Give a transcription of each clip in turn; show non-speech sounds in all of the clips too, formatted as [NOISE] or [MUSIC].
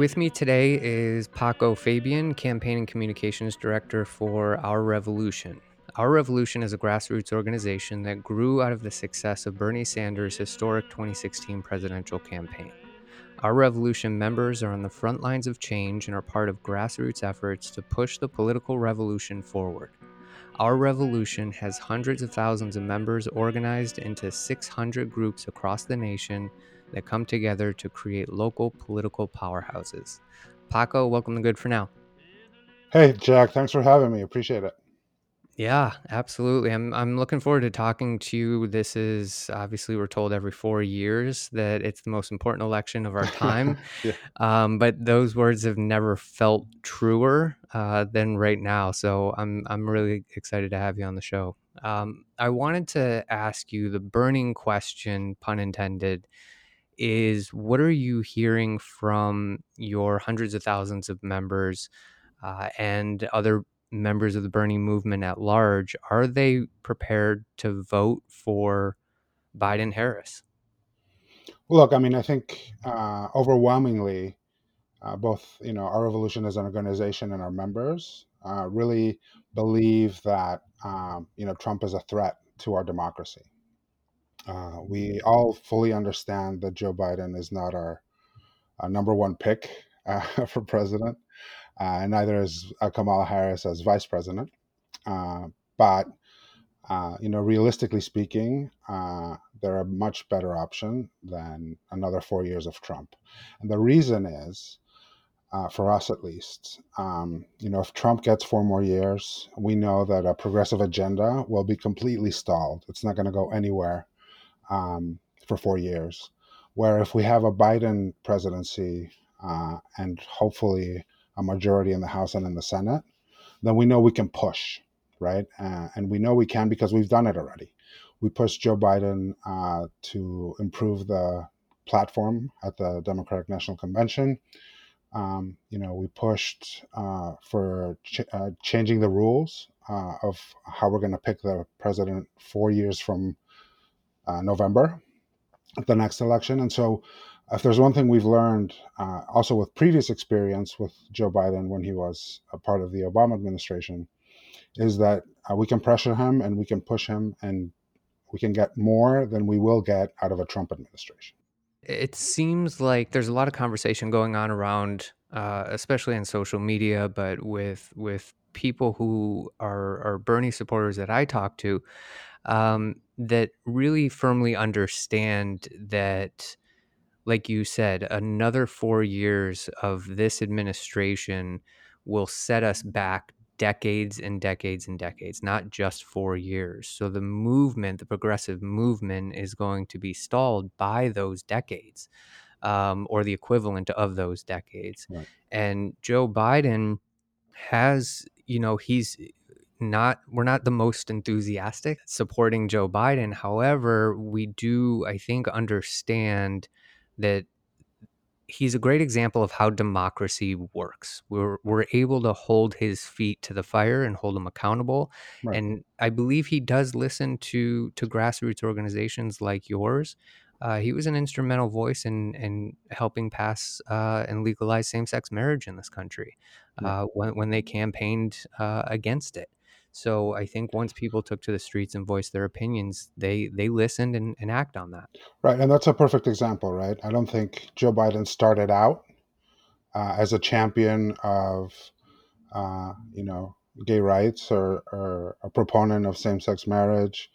With me today is Paco Fabian, Campaign and Communications Director for Our Revolution. Our Revolution is a grassroots organization that grew out of the success of Bernie Sanders' historic 2016 presidential campaign. Our Revolution members are on the front lines of change and are part of grassroots efforts to push the political revolution forward. Our revolution has hundreds of thousands of members organized into 600 groups across the nation that come together to create local political powerhouses. Paco, welcome to Good for Now. Hey, Jack, thanks for having me. Appreciate it. Yeah, absolutely. I'm I'm looking forward to talking to you. This is obviously we're told every four years that it's the most important election of our [LAUGHS] time, yeah. um, but those words have never felt truer uh, than right now. So I'm I'm really excited to have you on the show. Um, I wanted to ask you the burning question, pun intended, is what are you hearing from your hundreds of thousands of members uh, and other members of the Bernie movement at large, are they prepared to vote for Biden Harris? Look, I mean, I think uh, overwhelmingly, uh, both you know our revolution as an organization and our members uh, really believe that um, you know Trump is a threat to our democracy. Uh, we all fully understand that Joe Biden is not our, our number one pick uh, [LAUGHS] for president, uh, and neither is Kamala Harris as vice president. but uh, you know, realistically speaking, uh, they're a much better option than another four years of Trump. And the reason is, uh, for us at least, um, you know, if Trump gets four more years, we know that a progressive agenda will be completely stalled. It's not going to go anywhere um, for four years. Where if we have a Biden presidency uh, and hopefully a majority in the House and in the Senate, then we know we can push right? Uh, and we know we can because we've done it already. We pushed Joe Biden uh, to improve the platform at the Democratic National Convention. Um, you know, we pushed uh, for ch- uh, changing the rules uh, of how we're going to pick the president four years from uh, November, the next election. And so, if there's one thing we've learned, also with previous experience with Joe Biden when he was a part of the Obama administration, is that uh, we can pressure him and we can push him and we can get more than we will get out of a Trump administration. It seems like there's a lot of conversation going on around, uh, especially on social media, but with with people who are, are Bernie supporters that I talk to, um, that really firmly understand that, like you said, another four years of this administration will set us back decades and decades and decades, not just four years. So the movement, the progressive movement, is going to be stalled by those decades um, or the equivalent of those decades. Right. And Joe Biden has, you know, he's not we're not the most enthusiastic supporting Joe Biden. However, we do I think understand that he's a great example of how democracy works. We're we're able to hold his feet to the fire and hold him accountable. Right. And I believe he does listen to to grassroots organizations like yours. Uh, he was an instrumental voice in in helping pass uh, and legalize same sex marriage in this country uh, when when they campaigned uh, against it. So I think once people took to the streets and voiced their opinions, they they listened and, and act on that. Right, and that's a perfect example, right? I don't think Joe Biden started out uh, as a champion of, uh, you know, gay rights or, or a proponent of same-sex marriage,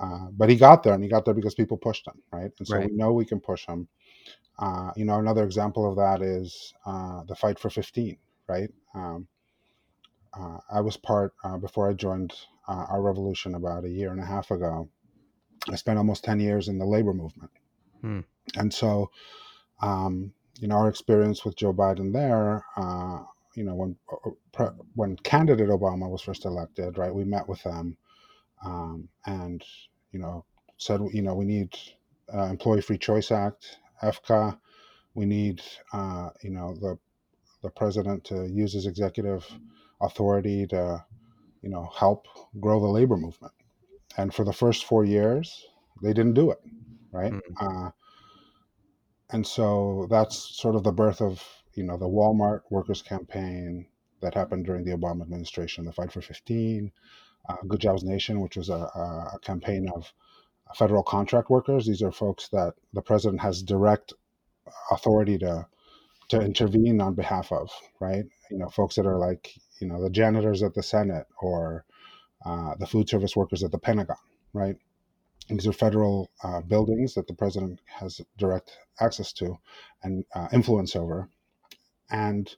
uh, but he got there, and he got there because people pushed him, right? And so right. we know we can push him. Uh, you know, another example of that is uh, the fight for 15, right? Um, uh, I was part uh, before I joined uh, our revolution about a year and a half ago. I spent almost ten years in the labor movement, hmm. and so um, you know our experience with Joe Biden there. Uh, you know when uh, when candidate Obama was first elected, right? We met with them, um, and you know said you know we need uh, Employee Free Choice Act, EFCA. We need you know the the president to use his executive authority to, you know, help grow the labor movement. And for the first four years, they didn't do it, right? Mm-hmm. Uh, and so that's sort of the birth of you know the Walmart workers campaign that happened during the Obama administration, the Fight for 15, uh, Good Jobs Nation, which was a, a campaign of federal contract workers. These are folks that the president has direct authority to to intervene on behalf of, right? You know, folks that are like, you know, the janitors at the Senate or uh, the food service workers at the Pentagon, right? These are federal uh, buildings that the president has direct access to and uh, influence over. And,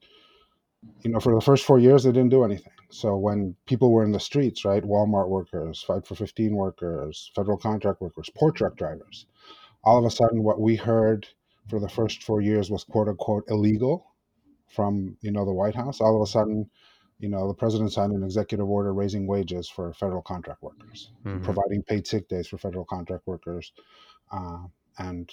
you know, for the first four years, they didn't do anything. So when people were in the streets, right, Walmart workers, Fight for 15 workers, federal contract workers, port truck drivers, all of a sudden what we heard for the first four years was quote unquote illegal from, you know, the White House. All of a sudden, you know, the president signed an executive order raising wages for federal contract workers, Mhm. providing paid sick days for federal contract workers, uh, and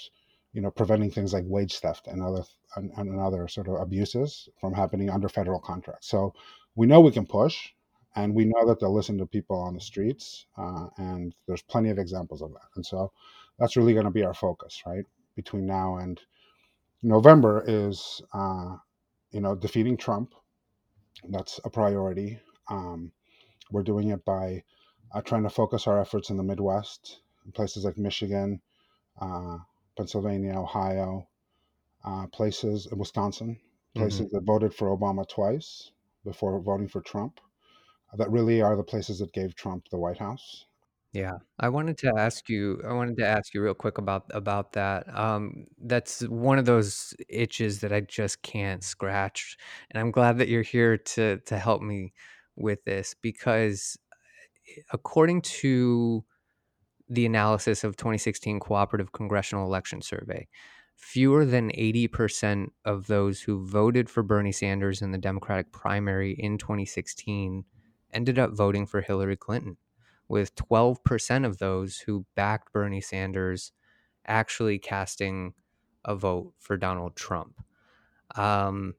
you know, preventing things like wage theft and other and, and other sort of abuses from happening under federal contracts. So we know we can push, and we know that they'll listen to people on the streets, uh, and there's plenty of examples of that. And so that's really going to be our focus, right? Between now and November is, uh, you know, defeating Trump. That's a priority. Um, we're doing it by uh, trying to focus our efforts in the Midwest, in places like Michigan, uh, Pennsylvania, Ohio, uh, places, in Wisconsin, places Mm-hmm. that voted for Obama twice before voting for Trump. That really are the places that gave Trump the White House. Yeah, I wanted to ask you. I wanted to ask you real quick about about that. Um, that's one of those itches that I just can't scratch, and I'm glad that you're here to to help me with this because, according to the analysis of 2016 Cooperative Congressional Election Survey, fewer than 80% of those who voted for Bernie Sanders in the Democratic primary in 2016 ended up voting for Hillary Clinton, with 12% of those who backed Bernie Sanders actually casting a vote for Donald Trump. Um,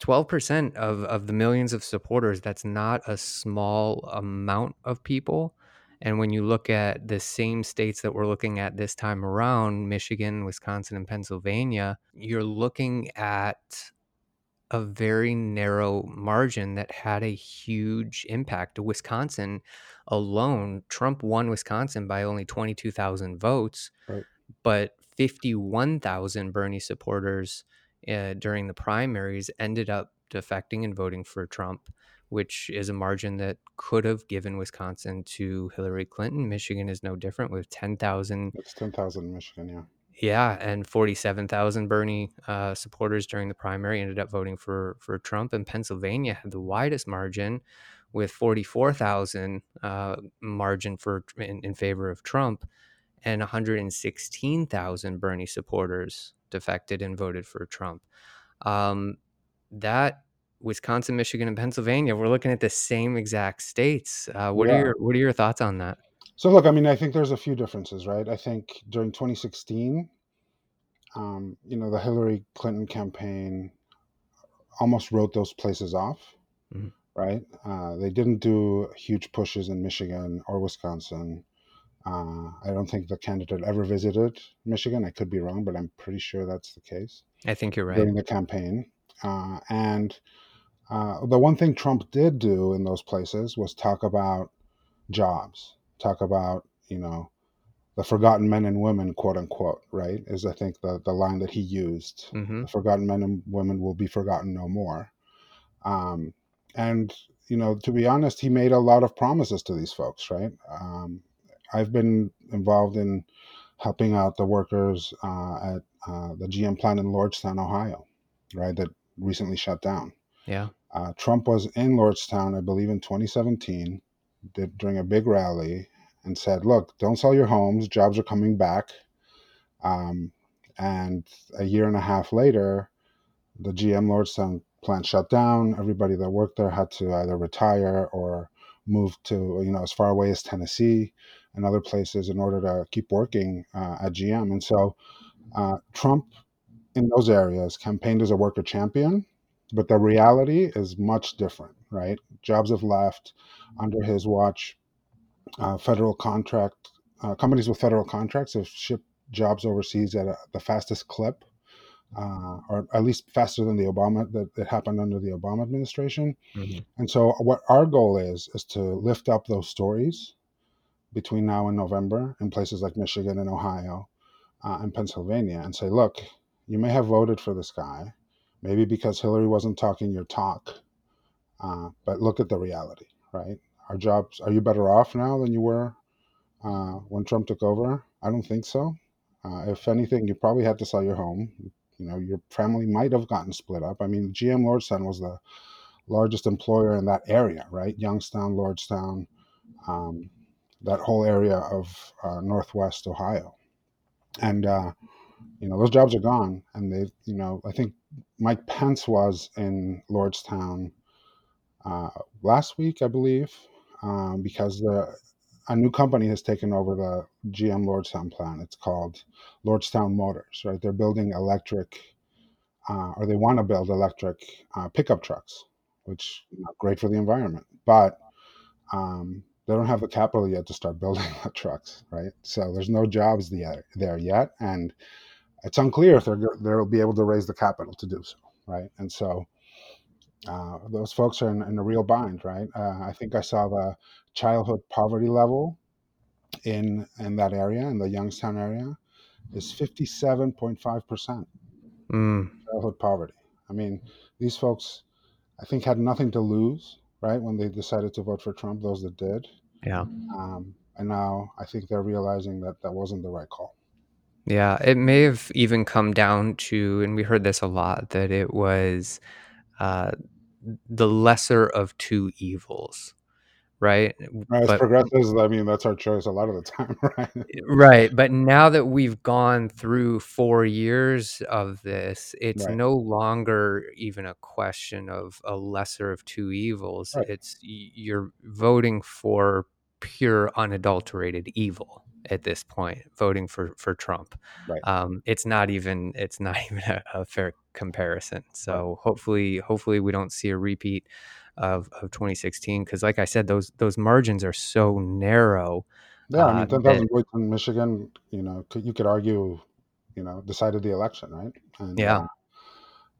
12% of, of the millions of supporters, that's not a small amount of people. And when you look at the same states that we're looking at this time around, Michigan, Wisconsin, and Pennsylvania, you're looking at a very narrow margin that had a huge impact. Wisconsin alone, Trump won Wisconsin by only 22,000 votes, Right. but 51,000 Bernie supporters uh, during the primaries ended up defecting and voting for Trump, which is a margin that could have given Wisconsin to Hillary Clinton. Michigan is no different with 10,000 It's 10,000 in Michigan, yeah. Yeah, and 47,000 Bernie uh, supporters during the primary ended up voting for for Trump. And Pennsylvania had the widest margin, with 44,000 uh, margin for in, in favor of Trump, and 116,000 Bernie supporters defected and voted for Trump. Um, that Wisconsin, Michigan, and Pennsylvania, we're looking at the same exact states. Uh, what Yeah. are your What are your thoughts on that? So look, I mean, I think there's a few differences, right? I think during 2016, um, you know, the Hillary Clinton campaign almost wrote those places off, Mhm. right? Uh, they didn't do huge pushes in Michigan or Wisconsin. Uh, I don't think the candidate ever visited Michigan. I could be wrong, but I'm pretty sure that's the case I think you're right. during the campaign. Uh, and uh, the one thing Trump did do in those places was talk about jobs, talk about, you know, the forgotten men and women, quote unquote, right? Is I think the, the line that he used. hmm The forgotten men and women will be forgotten no more. Um, and, you know, to be honest, he made a lot of promises to these folks, right? Um, I've been involved in helping out the workers uh, at uh, the GM plant in Lordstown, Ohio, right, that recently shut down. Yeah. Uh, Trump was in Lordstown, I believe, in 2017, did during a big rally, and said, "Look, don't sell your homes. Jobs are coming back." Um, and a year and a half later, the GM Lordstown plant shut down. Everybody that worked there had to either retire or move to you know as far away as Tennessee and other places in order to keep working uh, at GM. And so uh, Trump in those areas campaigned as a worker champion, but the reality is much different, right? Jobs have left under his watch. Uh, federal contract uh, companies with federal contracts have shipped jobs overseas at a, the fastest clip uh, or at least faster than the Obama that it happened under the Obama administration. Mhm. And so, what our goal is is to lift up those stories between now and November in places like Michigan and Ohio uh, and Pennsylvania, and say, look, you may have voted for this guy, maybe because Hillary wasn't talking your talk, uh, but look at the reality, right? Our jobs. Are you better off now than you were uh, when Trump took over? I don't think so. Uh, if anything, you probably had to sell your home. You know, your family might have gotten split up. I mean, GM Lordstown was the largest employer in that area, right? Youngstown, Lordstown, um, that whole area of uh, Northwest Ohio, and uh, you know those jobs are gone. And they, you know, I think Mike Pence was in Lordstown uh, last week, I believe, um, because the a new company has taken over the GM Lordstown plant. It's called Lordstown Motors, right? They're building electric, uh, or they want to build electric uh, pickup trucks, which is not great for the environment, but um, they don't have the capital yet to start building [LAUGHS] the trucks, right? So there's no jobs there, there yet, and it's unclear if they're they'll be able to raise the capital to do so, right? And so uh, those folks are in, in, a real bind, right? Uh, I think I saw the childhood poverty level in in that area, in the Youngstown area, is fifty seven point five percent Mm. childhood poverty. I mean, these folks, I think, had nothing to lose, right, when they decided to vote for Trump. Those that did, Yeah. um, and now I think they're realizing that that wasn't the right call. Yeah, it may have even come down to, and we heard this a lot, that it was uh, the lesser of two evils, right? As But progressives, I mean, that's our choice a lot of the [LAUGHS] time, right? right, but now that we've gone through four years of this, it's right, no longer even a question of a lesser of two evils. right, It's you're voting for pure unadulterated evil at this point voting for for Trump right, um, it's not even it's not [LAUGHS] even a, a fair comparison right. so hopefully hopefully we don't see a repeat of, of 2016 because like I said those those margins are so narrow Yeah, I mean, ten that votes in Michigan, you know, could, you could argue, you know, decided the election, right? And yeah uh,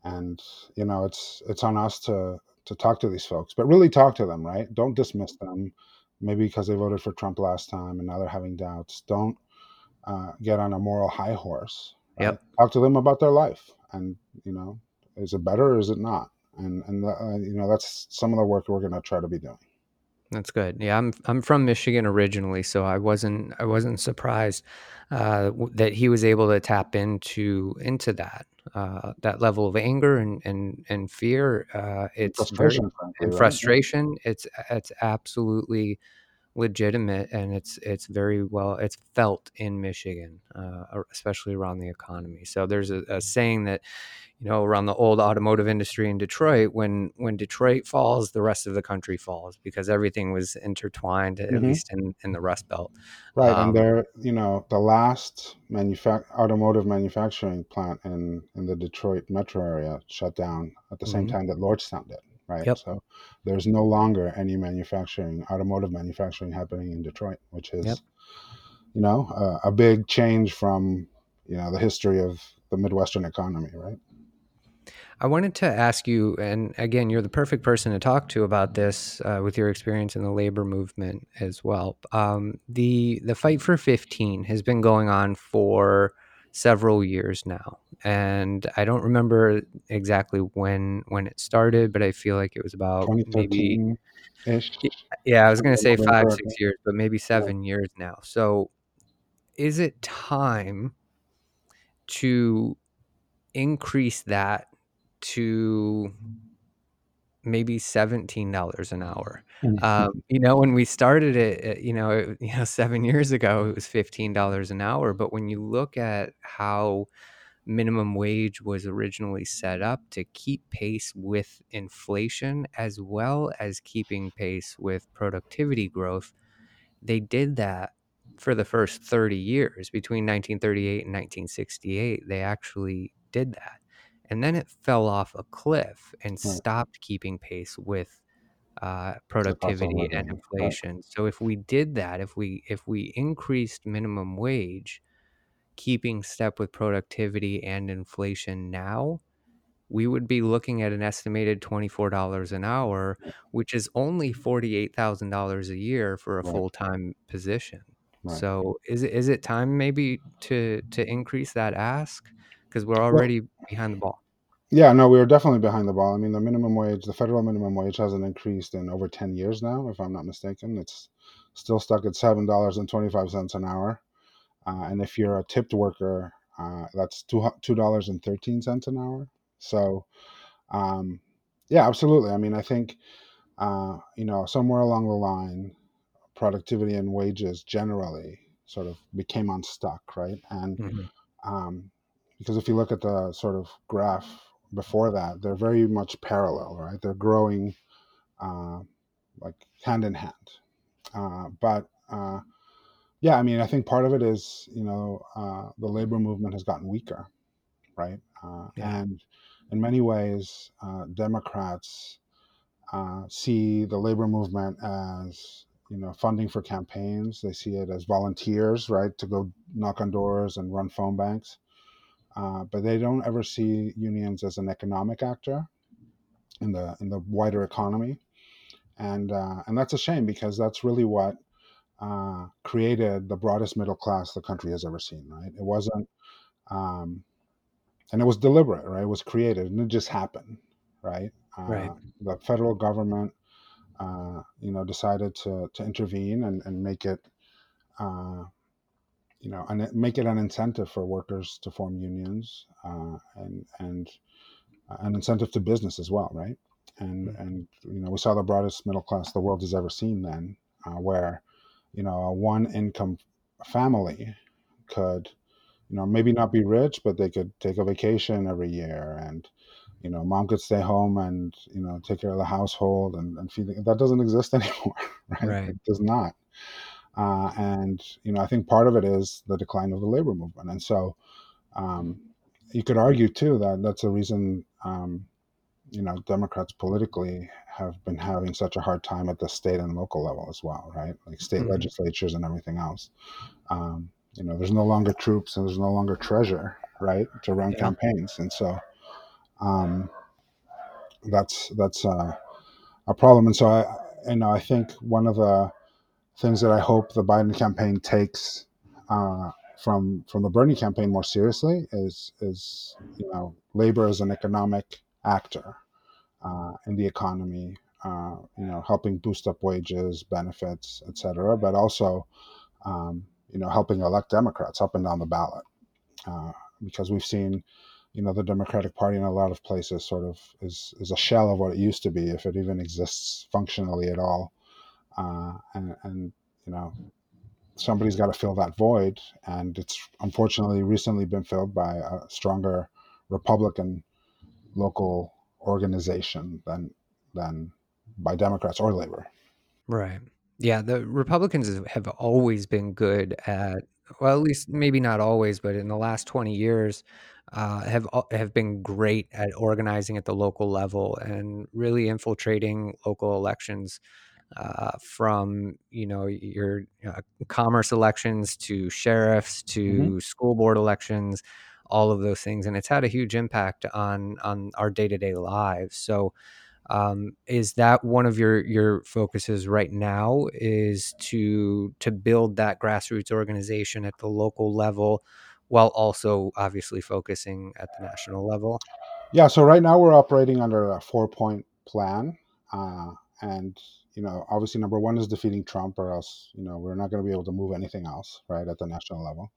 and you know, it's it's on us to to talk to these folks, but really talk to them, right? Don't dismiss them. Maybe because they voted for Trump last time and now they're having doubts. Don't uh, get on a moral high horse, right? yep Talk to them about their life, and you know, is it better or is it not? And and uh, you know, that's some of the work we're going to try to be doing. That's good. Yeah, I'm I'm from Michigan originally, so I wasn't I wasn't surprised uh, that he was able to tap into into that uh, that level of anger and and and fear. Uh, it's very frustration, frankly, and right? Frustration. It's it's absolutely legitimate, and it's it's very well it's felt in Michigan, uh, especially around the economy. So there's a, a saying that you know around the old automotive industry in Detroit when when Detroit falls the rest of the country falls because everything was intertwined at hmm least in in the Rust Belt Right, and um, they're you know the last manufac automotive manufacturing plant in in the Detroit metro area shut down at the same mhm. time that Lordstown did. Right, yep so there's no longer any manufacturing, automotive manufacturing happening in Detroit, which yep is you know a, a big change from you know the history of the Midwestern economy. Right. I wanted to ask you, and again, you're the perfect person to talk to about this uh, with your experience in the labor movement as well. Um, the the fight for 15 has been going on for several years now, and I don't remember exactly when when it started, but I feel like it was about maybe 2013 ish. y- yeah, I was going to say five six years, but maybe seven years now. So, is it time to increase that to maybe $17 an hour. Um, you know, when we started it, you know, it, [LAUGHS] you know, 7 years ago, it was $15 an hour, but when you look at how minimum wage was originally set up to keep pace with inflation as well as keeping pace with productivity growth, they did that for the first 30 years. Between 1938 and 1968 they actually did that and then it fell off a cliff and Right. stopped keeping pace with uh, productivity and living. Right. inflation so if we did that if we if we increased minimum wage keeping step with productivity and inflation now, we would be looking at an estimated $24 an hour, which is only $48,000 a year for a Right. full-time position. Right. So is it is it time maybe to to increase that ask? Because we're Well, already behind the ball. Yeah, no, we are definitely behind the ball. I mean, the minimum wage, the federal minimum wage hasn't increased in over 10 years now, if I'm not mistaken. It's still stuck at $7.25 an hour. Uh, and if you're a tipped worker, uh, that's two two dollars and thirteen cents an hour. So, um, yeah, absolutely. I mean, I think uh, you know somewhere along the line, productivity and wages generally sort of became unstuck, right? And Mhm. um, because if you look at the sort of graph before that, they're very much parallel, right? They're growing uh, like hand in hand. Uh, but uh, yeah, I mean, I think part of it is you know uh, the labor movement has gotten weaker, right? Uh, Yeah. and in many ways, uh, Democrats uh, see the labor movement as you know funding for campaigns. They see it as volunteers, right, to go knock on doors and run phone banks. Uh, but they don't ever see unions as an economic actor in the in the wider economy, and uh, and that's a shame because that's really what uh, created the broadest middle class the country has ever seen. Right? It wasn't, um, and it was deliberate. Right? It was created, and it just happened. Right? Right. Uh, the federal government, uh, you know, decided to to intervene and, and make it. Uh, you know, and make it an incentive for workers to form unions, uh, and and an incentive to business as well, right? And Mm. and you know we saw the broadest middle class the world has ever seen then, uh, where you know a one income family could you know maybe not be rich, but they could take a vacation every year, and you know mom could stay home and you know take care of the household and, and feed. That doesn't exist [LAUGHS] anymore, right? Right. It does not. Uh, and you know I think part of it is the decline of the labor movement, and so um, you could argue too that that's a reason um, you know Democrats politically have been having such a hard time at the state and local level as well, right? Like state Mhm. legislatures and everything else. Um, you know, there's no longer troops and there's no longer treasure, right, to run Yeah. campaigns, and so um, that's that's uh, a problem. And so I, you know, I think one of the things that I hope the Biden campaign takes uh, from from the Bernie campaign more seriously is is you know labor as an economic actor uh, in the economy, uh, you know, helping boost up wages, benefits, etc., but also, um, you know, helping elect Democrats up and down the ballot. Uh, because we've seen, you know, the Democratic Party in a lot of places sort of is, is a shell of what it used to be, if it even exists functionally at all. Uh, and, and, you know, somebody's got to fill that void. And it's unfortunately recently been filled by a stronger Republican local organization than than by Democrats or labor. Right. Yeah, the Republicans have always been good at well, at least maybe not always, but in the last 20 years, uh, have have been great at organizing at the local level and really infiltrating local elections, uh, from, you know, your, uh, commerce elections to sheriffs hmm to school board elections, all of those things, and it's had a huge impact on on our day-to-day lives, so um, is that one of your your focuses right now is to to build that grassroots organization at the local level while also obviously focusing at the national level? Yeah. So right now we're operating under a four point plan, uh, and you know, obviously, number one is defeating Trump, or else you know we're not going to be able to move anything else, right, at the national level.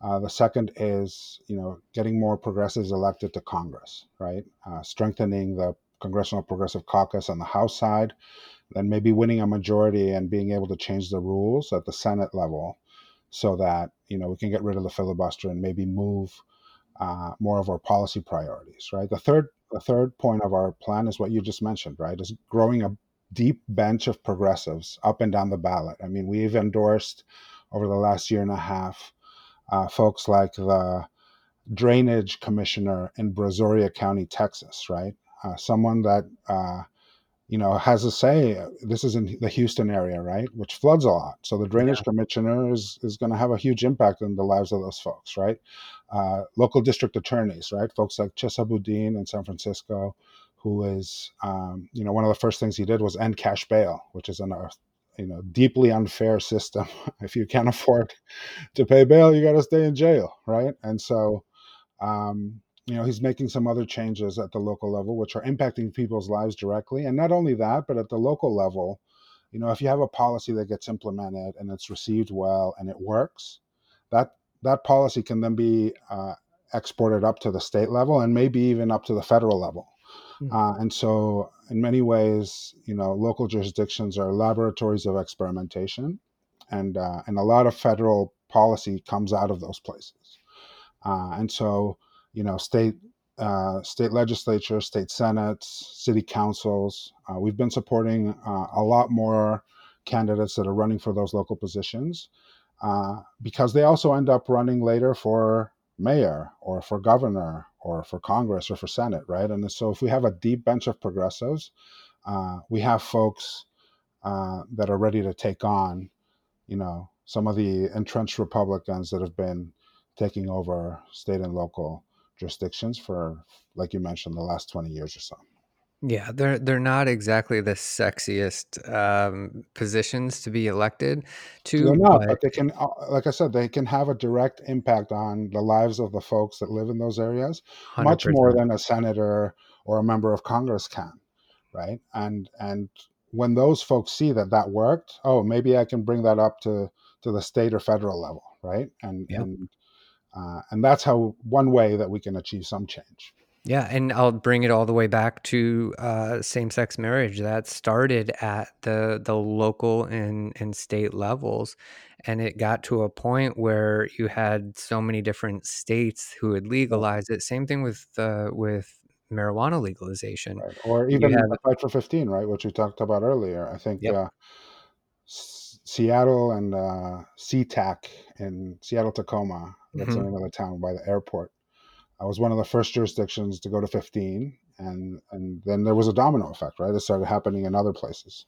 Uh, the second is you know getting more progressives elected to Congress, right, uh, strengthening the Congressional Progressive Caucus on the House side, then maybe winning a majority and being able to change the rules at the Senate level so that you know we can get rid of the filibuster and maybe move uh, more of our policy priorities. Right. The third the third point of our plan is what you just mentioned. Right, is growing a deep bench of progressives up and down the ballot. I mean, we've endorsed over the last year and a half uh, folks like the drainage commissioner in Brazoria County, Texas. Right, uh, someone that uh, you know, has a say. This is in the Houston area, right, which floods a lot. So the drainage Yeah. commissioner is is going to have a huge impact on the lives of those folks, right? Uh, local district attorneys, right, folks like Chesa Boudin in San Francisco, who is, um, you know, one of the first things he did was end cash bail, which is an uh, you know deeply unfair system. [LAUGHS] if you can't afford to pay bail, you got to stay in jail, right? And so um, you know, he's making some other changes at the local level, which are impacting people's lives directly. And not only that, but at the local level, you know, if you have a policy that gets implemented and it's received well and it works, that that policy can then be uh, exported up to the state level and maybe even up to the federal level. Hmm. Uh, and so, in many ways, you know, local jurisdictions are laboratories of experimentation, and uh, and a lot of federal policy comes out of those places. Uh, and so, you know, state uh, state legislatures, state senates, city councils, uh, we've been supporting uh, a lot more candidates that are running for those local positions uh, because they also end up running later for mayor or for governor or for Congress or for Senate, right? And so, if we have a deep bench of progressives, uh, we have folks uh, that are ready to take on, you know, some of the entrenched Republicans that have been taking over state and local jurisdictions for, like you mentioned, the last 20 years or so. Yeah, they're they're not exactly the sexiest um, positions to be elected They're to, not, but but they can, uh, like I said, they can have a direct impact on the lives of the folks that live in those areas, much more than a senator or a member of Congress can, right? And and when those folks see that that worked, oh, maybe I can bring that up to to the state or federal level, right? And Yep. and uh, and that's how one way that we can achieve some change. Yeah, and I'll bring it all the way back to uh, same-sex marriage that started at the the local and and state levels, and it got to a point where you had so many different states who had legalized it. Same thing with uh, with marijuana legalization. right. Or even have the Fight for 15, right, which we talked about earlier. I think yep. uh, S- Seattle and uh, SeaTac in Seattle Tacoma. That's hmm of the town by the airport. I was one of the first jurisdictions to go to 15, and and then there was a domino effect, right? It started happening in other places,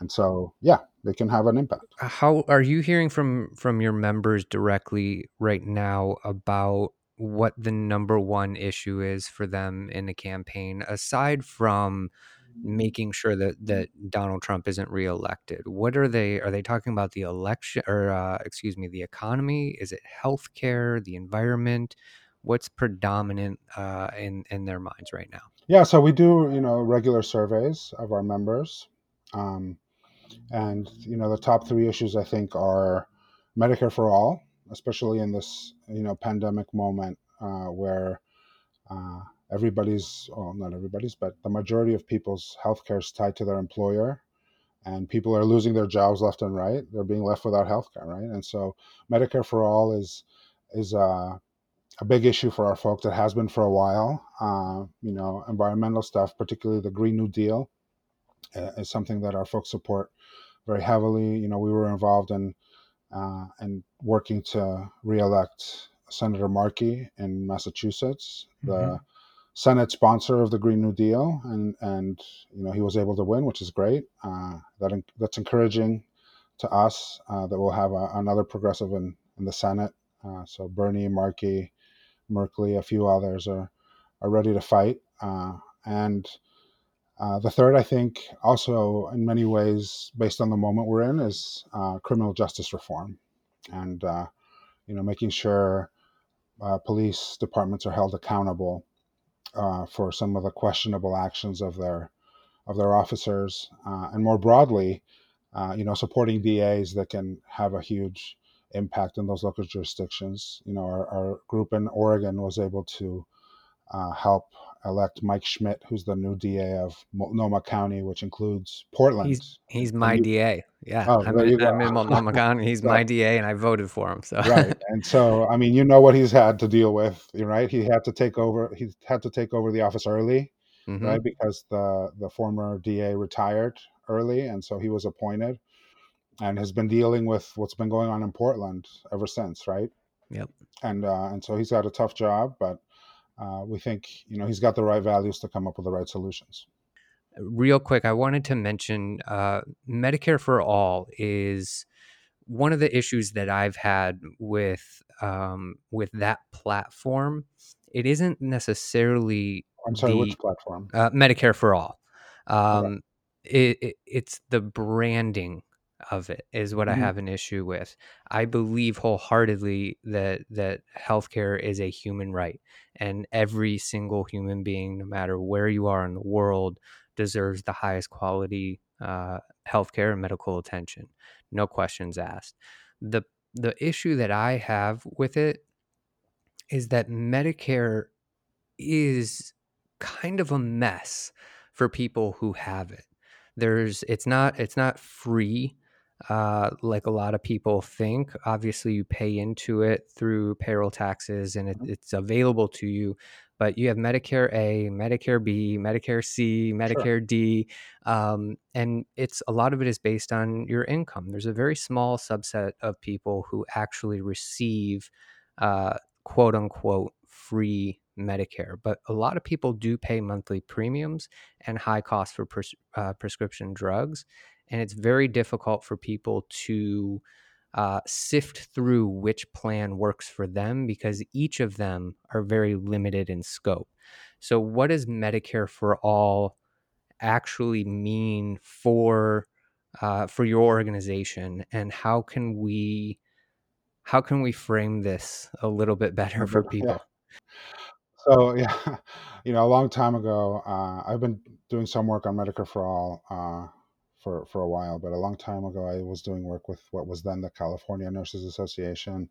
and so yeah, they can have an impact. How are you hearing from from your members directly right now about what the number one issue is for them in the campaign, aside from making sure that that Donald Trump isn't reelected? What are they are they talking about the election or uh, excuse me, the economy? Is it healthcare, the environment? What's predominant uh, in in their minds right now? Yeah, so we do you know regular surveys of our members, um, and you know the top three issues I think are Medicare for all, especially in this you know pandemic moment uh, where Uh, everybody's, well, not everybody's, but the majority of people's healthcare is tied to their employer, and people are losing their jobs left and right. They're being left without healthcare, right? And so, Medicare for all is is a, a big issue for our folks. It has been for a while. Uh, you know, environmental stuff, particularly the Green New Deal, uh, is something that our folks support very heavily. You know, we were involved in uh, and working to reelect Senator Markey in Massachusetts, the Senate sponsor of the Green New Deal, and and you know he was able to win, which is great. Uh, that that's encouraging to us uh, that we'll have a, another progressive in in the Senate. Uh, so Bernie, Markey, Merkley, a few others are are ready to fight. Uh, and uh, the third, I think, also in many ways, based on the moment we're in, is uh, criminal justice reform, and uh, you know making sure uh, police departments are held accountable uh, for some of the questionable actions of their of their officers, and more broadly, you know, supporting DAs that can have a huge impact in those local jurisdictions. You know, our, our group in Oregon was able to uh, help elect Mike Schmidt, who's the new DA of Multnomah County, which includes Portland. He's he's my you, DA. Yeah, oh, I'm in. I'm in Multnomah [LAUGHS] County. He's my DA, and I voted for him. So, Right. And so, I mean, you know what he's had to deal with, right? He had to take over. He had to take over the office early, hmm right? Because the the former DA retired early, and so he was appointed, and has been dealing with what's been going on in Portland ever since, right? yep. And uh, and so he's got a tough job, but uh, we think you know he's got the right values to come up with the right solutions. real quick, I wanted to mention uh, Medicare for All is one of the issues that I've had with um, with that platform. It isn't necessarily I'm sorry, the which platform? uh, Medicare for All. Okay. Um, it, it, it's the branding of it is what I hmm have an issue with. I believe wholeheartedly that that healthcare is a human right, and every single human being, no matter where you are in the world, deserves the highest quality uh, healthcare and medical attention. No questions asked. the The issue that I have with it is that Medicare is kind of a mess for people who have it. There's it's not it's not free uh, like a lot of people think. Obviously, you pay into it through payroll taxes, and it, it's available to you. But you have Medicare A, Medicare B, Medicare C, Sure. Medicare D, um, and it's a lot of it is based on your income. There's a very small subset of people who actually receive uh, quote unquote free Medicare, but a lot of people do pay monthly premiums and high costs for pres- uh, prescription drugs. And it's very difficult for people to uh, sift through which plan works for them because each of them are very limited in scope. So, what does Medicare for all actually mean for uh, for your organization, and how can we how can we frame this a little bit better for Yeah. people? So yeah, [LAUGHS] you know, a long time ago, uh, I've been doing some work on Medicare for All uh, for for a while, but a long time ago, I was doing work with what was then the California Nurses Association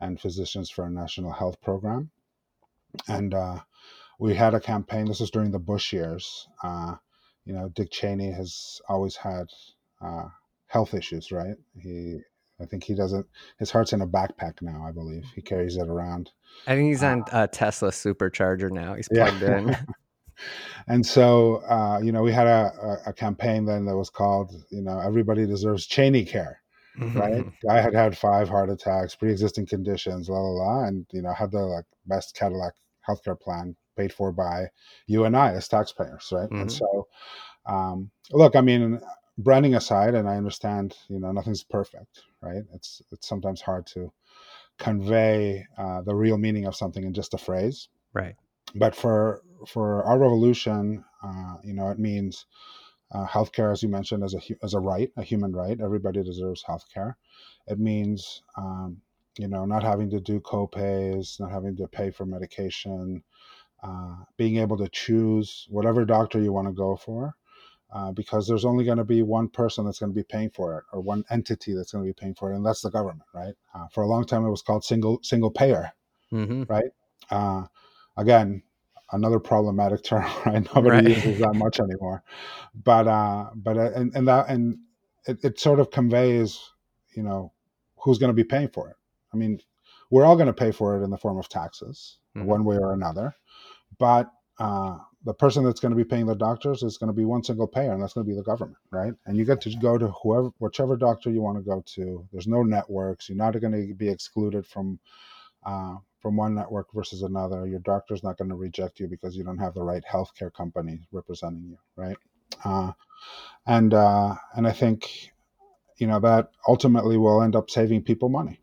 and Physicians for a National Health Program, and uh, we had a campaign. This was during the Bush years. Uh, you know, Dick Cheney has always had uh, health issues, right? He, I think he doesn't. His heart's in a backpack now. I believe he carries it around. I think he's Uh, on a Tesla supercharger now. He's yeah. plugged in. [LAUGHS] and so uh, you know we had a, a, campaign then that was called you know everybody deserves cheney care right? I had had five heart attacks pre-existing conditions la la la and you know had the like best cadillac healthcare plan paid for by you and i as taxpayers right? And Mhm. so um, look i mean branding aside and i understand you know nothing's perfect right? It's it's sometimes hard to convey uh, the real meaning of something in just a phrase. Right. but for for our revolution, uh, you know, it means uh, healthcare, as you mentioned, as a as a right, a human right. Everybody deserves healthcare. It means um, you know not having to do copays, not having to pay for medication, uh, being able to choose whatever doctor you want to go for. Uh, because there's only going to be one person that's going to be paying for it, or one entity that's going to be paying for it, and that's the government, right? Uh, for a long time, it was called single single payer, hmm right? Uh, again, another problematic term, [LAUGHS] right? Nobody Right. uses that much anymore. But uh, but uh, and, and that and it, it sort of conveys, you know, who's going to be paying for it. I mean, we're all going to pay for it in the form of taxes, Mhm. one way or another. But uh, the person that's going to be paying the doctors is going to be one single payer, and that's going to be the government, right? And you get to go to whoever, whichever doctor you want to go to. There's no networks. You're not going to be excluded from uh, from one network versus another. Your doctor's not going to reject you because you don't have the right healthcare company representing you, right? Uh, and uh, and I think you know that ultimately will end up saving people money,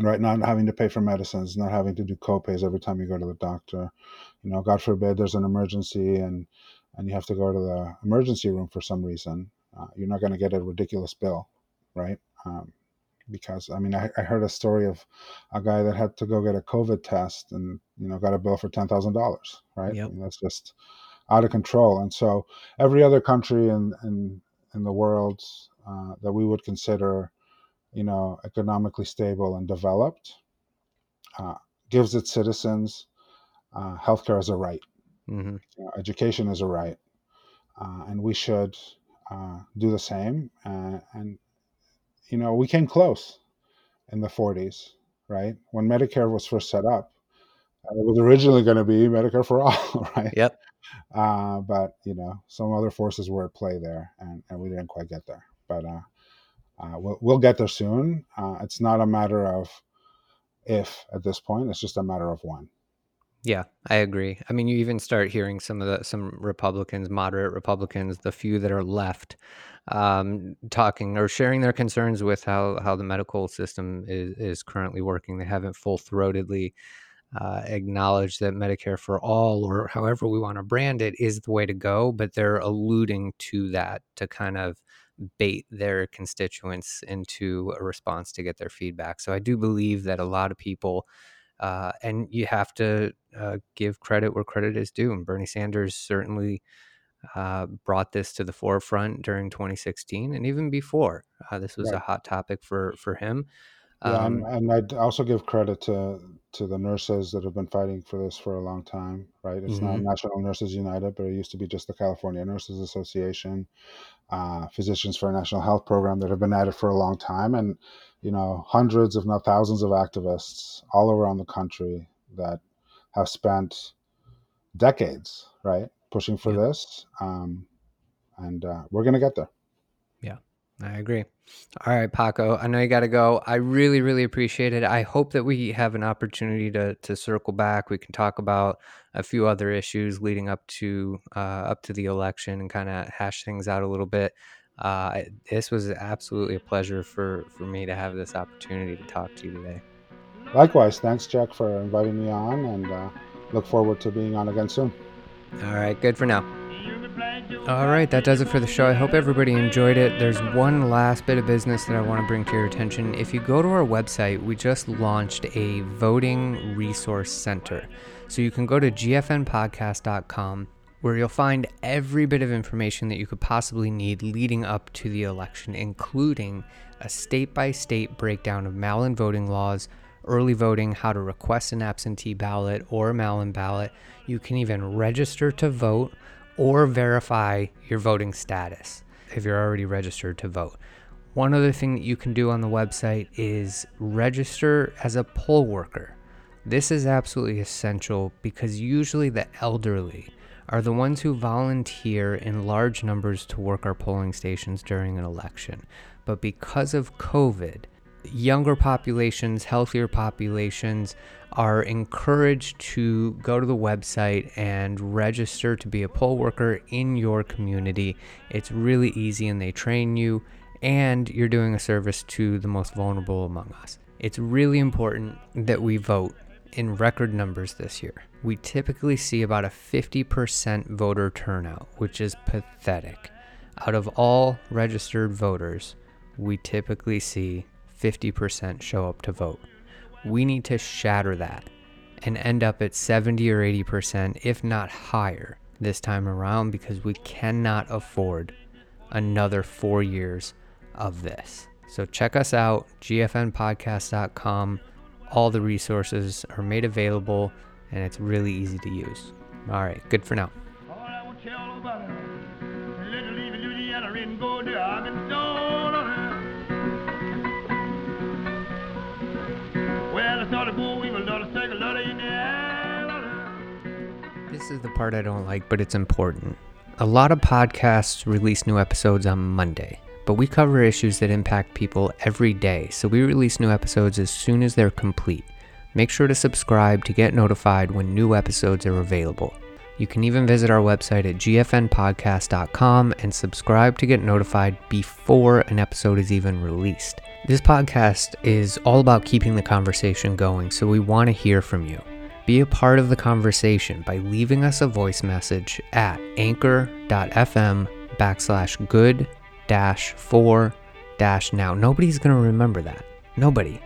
right? Not having to pay for medicines, not having to do copays every time you go to the doctor. You know, God forbid there's an emergency and and you have to go to the emergency room for some reason. Uh, you're not going to get a ridiculous bill, right? Um, because I mean I, I, heard a story of a guy that had to go get a COVID test and you know got a bill for ten thousand dollars, right? Yep. I mean, that's just out of control. And so every other country in in, in the world uh, that we would consider, you know, economically stable and developed, uh, gives its citizens uh, healthcare as a right, hmm you know, education as a right, uh, and we should uh, do the same. and you know, we came close in the 40s, right? When Medicare was first set up, it was originally going to be Medicare for all, [LAUGHS] right? Yep. Uh, but you know, some other forces were at play there, and, and we didn't quite get there. But uh, uh, we'll, we'll get there soon. Uh, it's not a matter of if at this point; it's just a matter of when. Yeah, I agree. I mean, you even start hearing some of the some Republicans, moderate Republicans, the few that are left, um, talking or sharing their concerns with how how the medical system is is currently working. They haven't full throatedly uh, acknowledged that Medicare for all, or however we want to brand it, is the way to go. But they're alluding to that to kind of bait their constituents into a response to get their feedback. So I do believe that a lot of people uh, and you have to uh, give credit where credit is due. And Bernie Sanders certainly uh, brought this to the forefront during 2016 and even before. Uh, this was a hot topic for for him. Yeah, and, Um, and I'd also give credit to to the nurses that have been fighting for this for a long time, right? It's not mhm, National Nurses United, but it used to be just the California Nurses Association, uh, Physicians for a National Health Program that have been at it for a long time, and you know, hundreds, if not thousands, of activists all around the country that have spent decades, right, pushing for Yep. this, um, and uh, we're gonna get there. Yeah, I agree. All right, Paco, I know you got to go. I really, really appreciate it. I hope that we have an opportunity to to circle back. We can talk about a few other issues leading up to uh, up to the election and kind of hash things out a little bit. Uh, this was absolutely a pleasure for for me to have this opportunity to talk to you today. Likewise, thanks, Jack, for inviting me on, and uh, look forward to being on again soon. All right, good for now. All right, that does it for the show. I hope everybody enjoyed it. There's one last bit of business that I want to bring to your attention. If you go to our website, we just launched a voting resource center. So you can go to gfnpodcast.com where you'll find every bit of information that you could possibly need leading up to the election, including a state by state breakdown of mail in voting laws, early voting, how to request an absentee ballot or a mail in ballot. You can even register to vote or verify your voting status if you're already registered to vote. One other thing that you can do on the website is register as a poll worker. This is absolutely essential because usually the elderly are the ones who volunteer in large numbers to work our polling stations during an election. But because of COVID, younger populations, healthier populations are encouraged to go to the website and register to be a poll worker in your community. It's really easy and they train you, and you're doing a service to the most vulnerable among us. It's really important that we vote in record numbers this year. We typically see about a 50% voter turnout, which is pathetic. Out of all registered voters, we typically see 50% show up to vote. We need to shatter that and end up at 70 or 80%, if not higher, this time around because we cannot afford another four years of this. So check us out, gfnpodcast.com. All the resources are made available and it's really easy to use. All right, good for now. All I want to tell about it. Let her leave Louisiana and go to Arkansas. Well, I saw the boll weevil, lot of second, lot of Indiana. This is the part I don't like, but it's important. A lot of podcasts release new episodes on Monday, but we cover issues that impact people every day, so we release new episodes as soon as they're complete. Make sure to subscribe to get notified when new episodes are available. You can even visit our website at gfnpodcast.com and subscribe to get notified before an episode is even released. This podcast is all about keeping the conversation going, so we want to hear from you. Be a part of the conversation by leaving us a voice message at anchor.fm backslash good dash four dash now. Nobody's going to remember that. Nobody.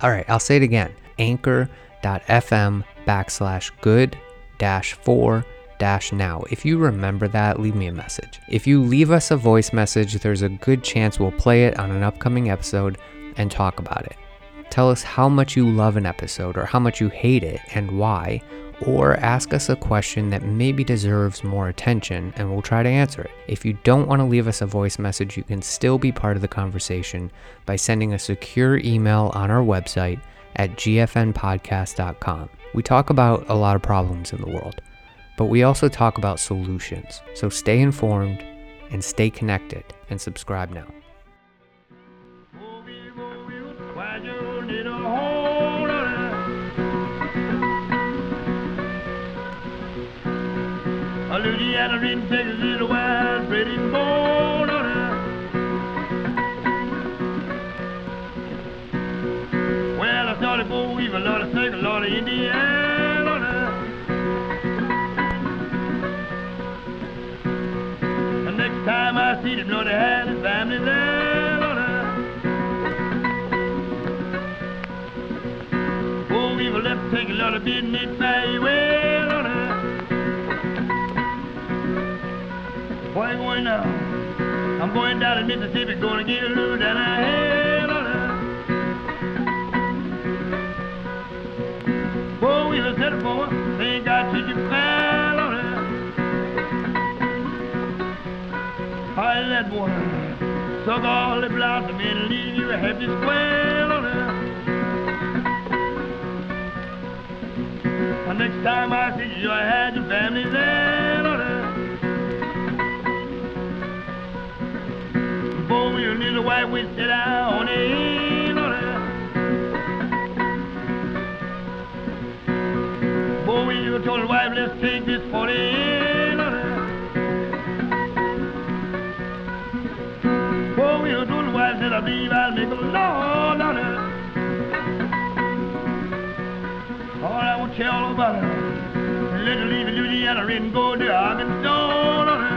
All right, I'll say it again anchor.fm backslash good dash four dash now. If you remember that, leave me a message. If you leave us a voice message, there's a good chance we'll play it on an upcoming episode and talk about it. Tell us how much you love an episode or how much you hate it and why, or ask us a question that maybe deserves more attention and we'll try to answer it. If you don't want to leave us a voice message, you can still be part of the conversation by sending a secure email on our website at gfnpodcast.com. We talk about a lot of problems in the world, but we also talk about solutions. So stay informed and stay connected and subscribe now. Indiana in Texas, little wild, pretty bone on her. Well, I started boll weevil, Lord, I take a lot of Indiana. The next time I see them, Lord, they had his family there on. Boll weevil left, take a lot of business, very well You going now? I'm going down to Mississippi, gonna get a little down a hell on we was headed for her, ain't got you fell on her. I let one suck all the blossom and leave you a happy square on her. The next time I see you, I had your family there Boy, your little white witch sit down on her. Boy, you told the wife, let's take this for her. Boy, you told the wife, said I believe I'll make a law. All I to tell about her. Let her leave Louisiana and go to Arkansas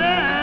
had